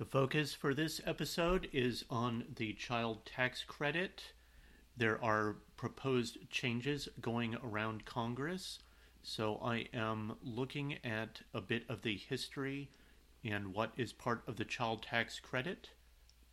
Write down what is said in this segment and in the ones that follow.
The focus for this episode is on the child tax credit. There are proposed changes going around Congress, so I am looking at a bit of the history and what is part of the child tax credit.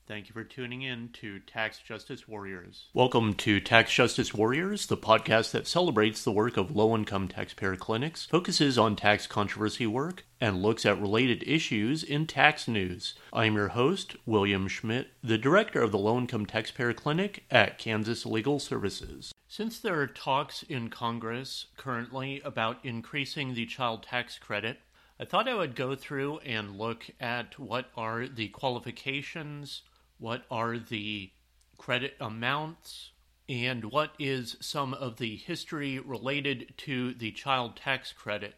Thank you for tuning in to Tax Justice Warriors. Welcome to Tax Justice Warriors, the podcast that celebrates the work of low income taxpayer clinics, focuses on tax controversy work, and looks at related issues in tax news. I am your host, William Schmidt, the director of the Low Income Taxpayer Clinic at Kansas Legal Services. Since there are talks in Congress currently about increasing the child tax credit, I thought I would go through and look at what are the qualifications what are the credit amounts, and what is some of the history related to the child tax credit.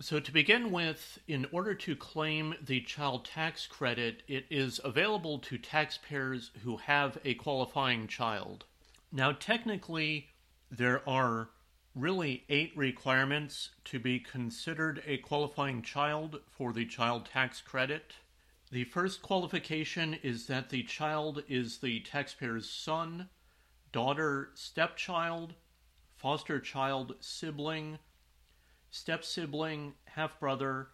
So, to begin with, in order to claim the child tax credit, it is available to taxpayers who have a qualifying child. Now, technically, there are really eight requirements to be considered a qualifying child for the child tax credit. The first qualification is that the child is the taxpayer's son, daughter, stepchild, foster child, sibling, step sibling, half brother,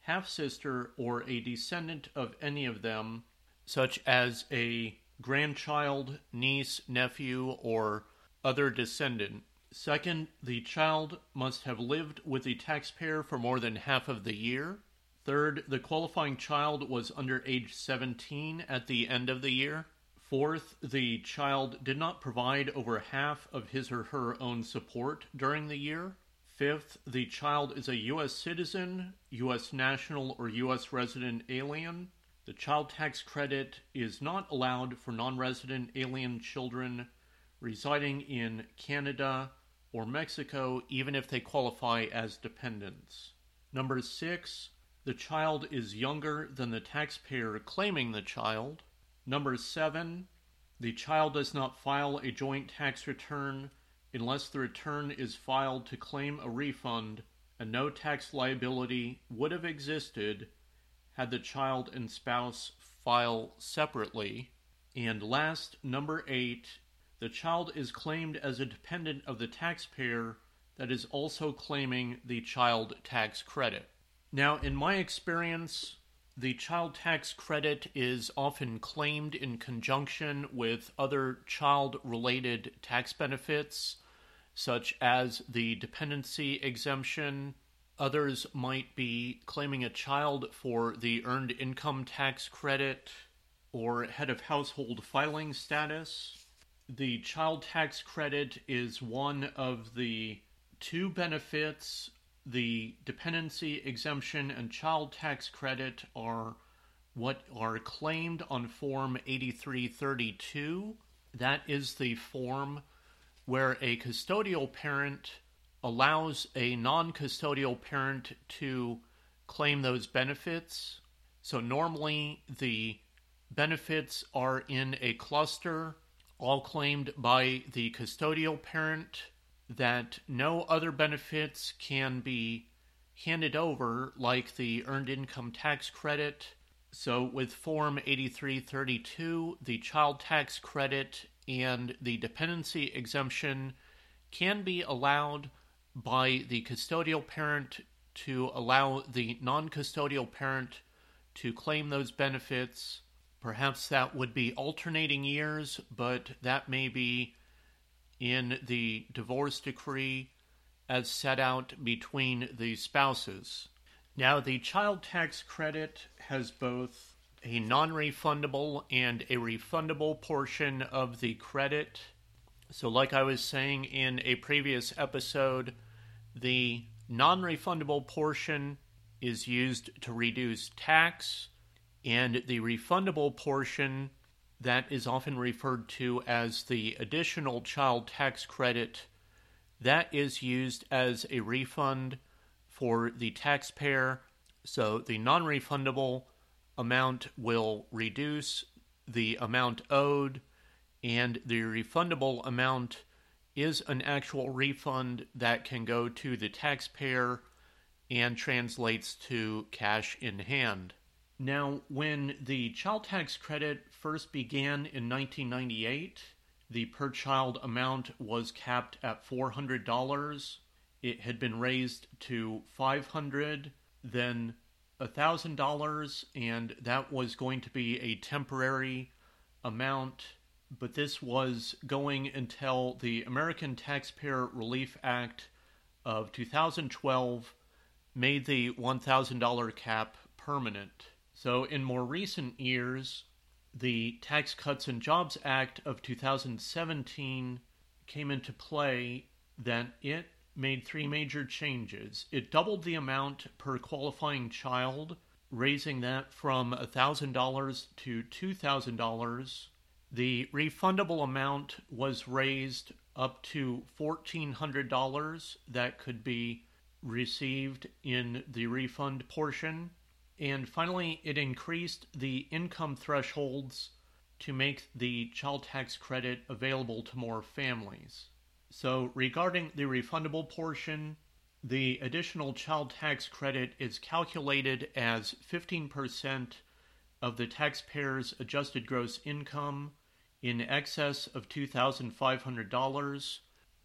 half sister, or a descendant of any of them, such as a grandchild, niece, nephew, or other descendant. Second, the child must have lived with the taxpayer for more than half of the year. Third, the qualifying child was under age 17 at the end of the year. Fourth, the child did not provide over half of his or her own support during the year. Fifth, the child is a U.S. citizen, U.S. national, or U.S. resident alien. The child tax credit is not allowed for non resident alien children residing in Canada or Mexico, even if they qualify as dependents. Number six, the child is younger than the taxpayer claiming the child. Number seven, the child does not file a joint tax return unless the return is filed to claim a refund and no tax liability would have existed had the child and spouse file separately. And last, number eight, the child is claimed as a dependent of the taxpayer that is also claiming the child tax credit. Now, in my experience, the child tax credit is often claimed in conjunction with other child related tax benefits, such as the dependency exemption. Others might be claiming a child for the earned income tax credit or head of household filing status. The child tax credit is one of the two benefits the dependency exemption and child tax credit are what are claimed on Form 8332. That is the form where a custodial parent allows a non custodial parent to claim those benefits. So, normally the benefits are in a cluster, all claimed by the custodial parent that no other benefits can be handed over, like the Earned Income Tax Credit. So, with Form 8332, the child tax credit and the dependency exemption can be allowed by the custodial parent to allow the non custodial parent to claim those benefits. Perhaps that would be alternating years, but that may be in the divorce decree as set out between the spouses. Now, the child tax credit has both a non refundable and a refundable portion of the credit. So, like I was saying in a previous episode, the non refundable portion is used to reduce tax, and the refundable portion that is often referred to as the additional child tax credit that is used as a refund for the taxpayer. So the non refundable amount will reduce the amount owed, and the refundable amount is an actual refund that can go to the taxpayer and translates to cash in hand. Now, when the child tax credit first began in 1998, the per child amount was capped at $400. It had been raised to 500, then $1,000, and that was going to be a temporary amount, but this was going until the American Taxpayer Relief Act of 2012 made the $1,000 cap permanent. So, in more recent years, the Tax Cuts and Jobs Act of 2017 came into play that it made three major changes. It doubled the amount per qualifying child, raising that from $1,000 to $2,000. The refundable amount was raised up to $1,400 that could be received in the refund portion. And finally, it increased the income thresholds to make the child tax credit available to more families. So, regarding the refundable portion, the additional child tax credit is calculated as 15% of the taxpayer's adjusted gross income in excess of $2,500.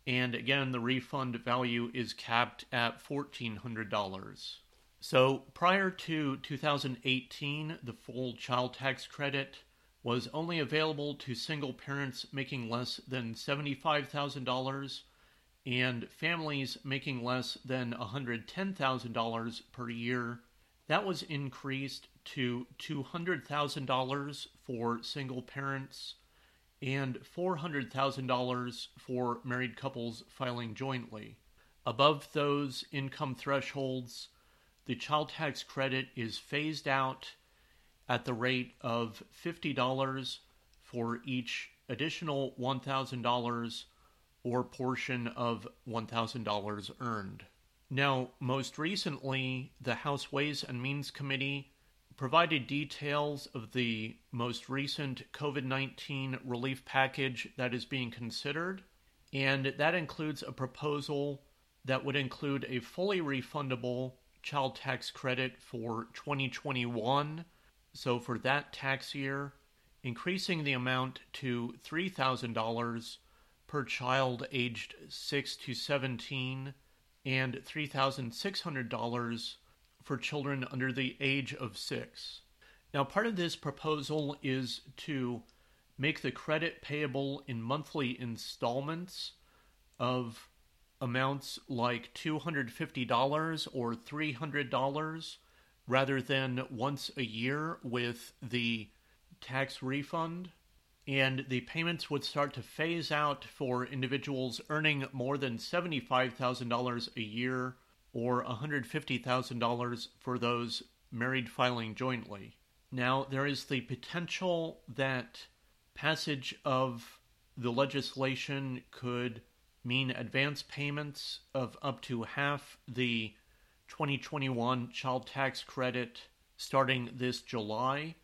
And again, the refund value is capped at $1,400. So prior to 2018, the full child tax credit was only available to single parents making less than $75,000 and families making less than $110,000 per year. That was increased to $200,000 for single parents and $400,000 for married couples filing jointly. Above those income thresholds, the child tax credit is phased out at the rate of $50 for each additional $1,000 or portion of $1,000 earned. Now, most recently, the House Ways and Means Committee provided details of the most recent COVID 19 relief package that is being considered, and that includes a proposal that would include a fully refundable child tax credit for 2021. So for that tax year, increasing the amount to $3,000 per child aged 6 to 17 and $3,600 for children under the age of 6. Now, part of this proposal is to make the credit payable in monthly installments of amounts like $250 or $300 rather than once a year with the tax refund. And the payments would start to phase out for individuals earning more than $75,000 a year or $150,000 for those married filing jointly. Now, there is the potential that passage of the legislation could mean advance payments of up to half the 2021 child tax credit starting this July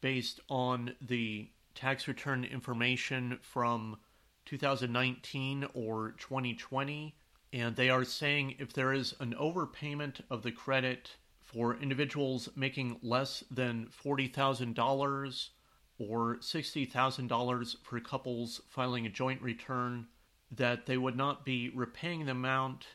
based on the tax return information from 2019 or 2020. And they are saying if there is an overpayment of the credit for individuals making less than $40,000 or $60,000 for couples filing a joint return, that they would not be repaying the amount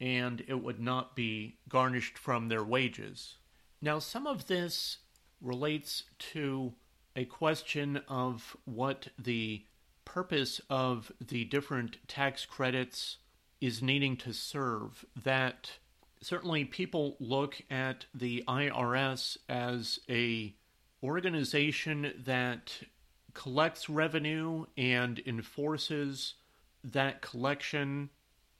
and it would not be garnished from their wages. Now, some of this relates to a question of what the purpose of the different tax credits is needing to serve. That certainly people look at the IRS as a organization that collects revenue and enforces that collection.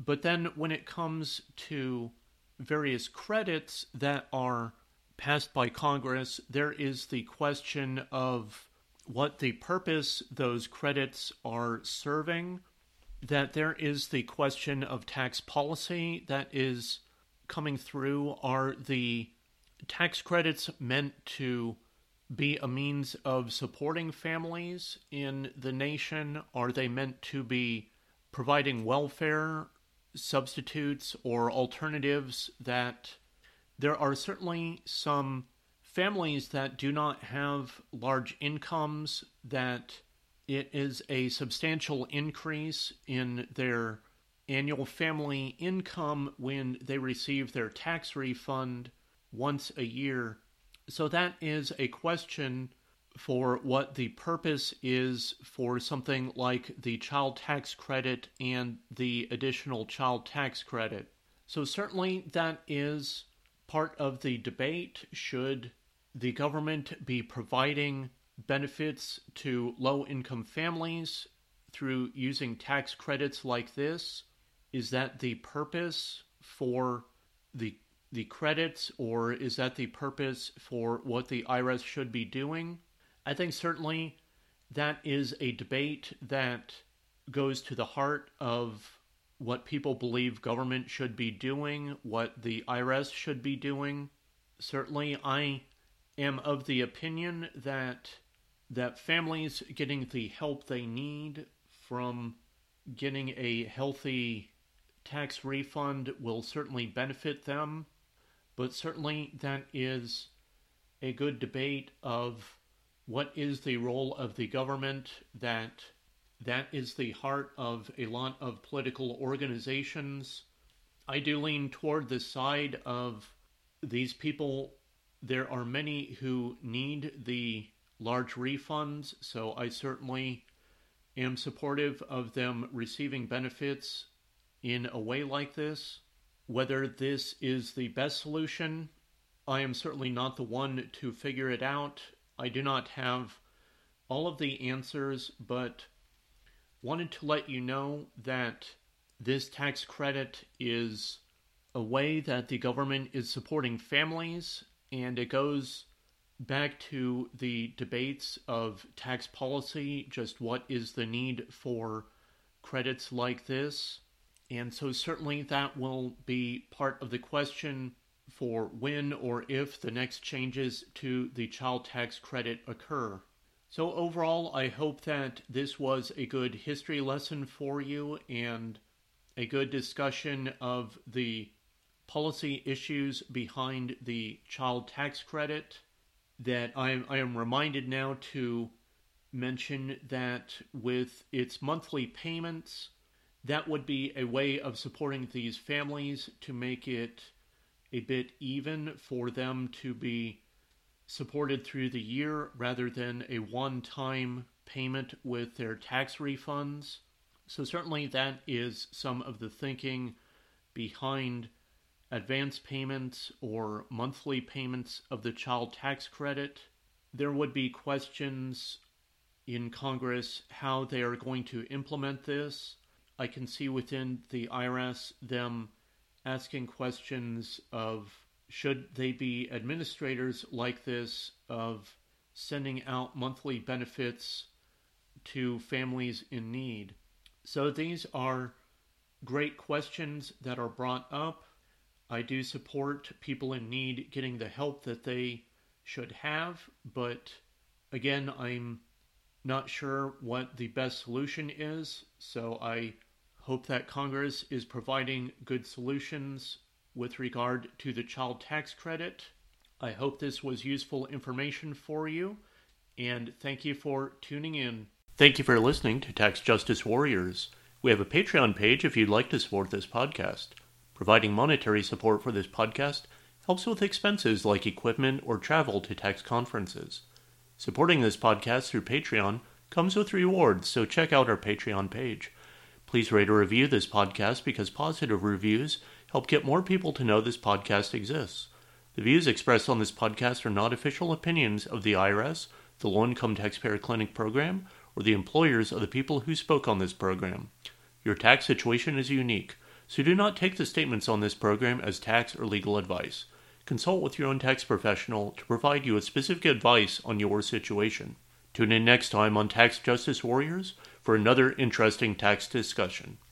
But then when it comes to various credits that are passed by Congress, there is the question of what the purpose those credits are serving. That there is the question of tax policy that is coming through. Are the tax credits meant to be a means of supporting families in the nation? Are they meant to be providing welfare substitutes or alternatives that there are certainly some families that do not have large incomes, that it is a substantial increase in their annual family income when they receive their tax refund once a year. So that is a question for what the purpose is for something like the child tax credit and the additional child tax credit. So, certainly, that is part of the debate. Should the government be providing benefits to low income families through using tax credits like this? Is that the purpose for the the credits or is that the purpose for what the IRS should be doing? I think certainly that is a debate that goes to the heart of what people believe government should be doing, what the IRS should be doing. Certainly, I am of the opinion that that families getting the help they need from getting a healthy tax refund will certainly benefit them, but certainly that is a good debate of what is the role of the government that that is the heart of a lot of political organizations. I do lean toward the side of these people. There are many who need the large refunds, so I certainly am supportive of them receiving benefits in a way like this. Whether this is the best solution, I am certainly not the one to figure it out. I do not have all of the answers, but wanted to let you know that this tax credit is a way that the government is supporting families, and it goes back to the debates of tax policy just what is the need for credits like this. And so, certainly, that will be part of the question for when or if the next changes to the child tax credit occur. So, overall, I hope that this was a good history lesson for you and a good discussion of the policy issues behind the child tax credit. That I am, I am reminded now to mention that with its monthly payments, that would be a way of supporting these families to make it a bit even for them to be supported through the year rather than a one time payment with their tax refunds. So, certainly, that is some of the thinking behind advance payments or monthly payments of the child tax credit. There would be questions in Congress how they are going to implement this. I can see within the IRS them asking questions of should they be administrators like this of sending out monthly benefits to families in need? So these are great questions that are brought up. I do support people in need getting the help that they should have, but again, I'm not sure what the best solution is, so I hope that Congress is providing good solutions with regard to the child tax credit. I hope this was useful information for you, and thank you for tuning in. Thank you for listening to Tax Justice Warriors. We have a Patreon page if you'd like to support this podcast. Providing monetary support for this podcast helps with expenses like equipment or travel to tax conferences. Supporting this podcast through Patreon comes with rewards, so check out our Patreon page. Please rate or review this podcast because positive reviews help get more people to know this podcast exists. The views expressed on this podcast are not official opinions of the IRS, the Low Income Taxpayer Clinic program, or the employers of the people who spoke on this program. Your tax situation is unique, so do not take the statements on this program as tax or legal advice. Consult with your own tax professional to provide you with specific advice on your situation. Tune in next time on Tax Justice Warriors for another interesting tax discussion.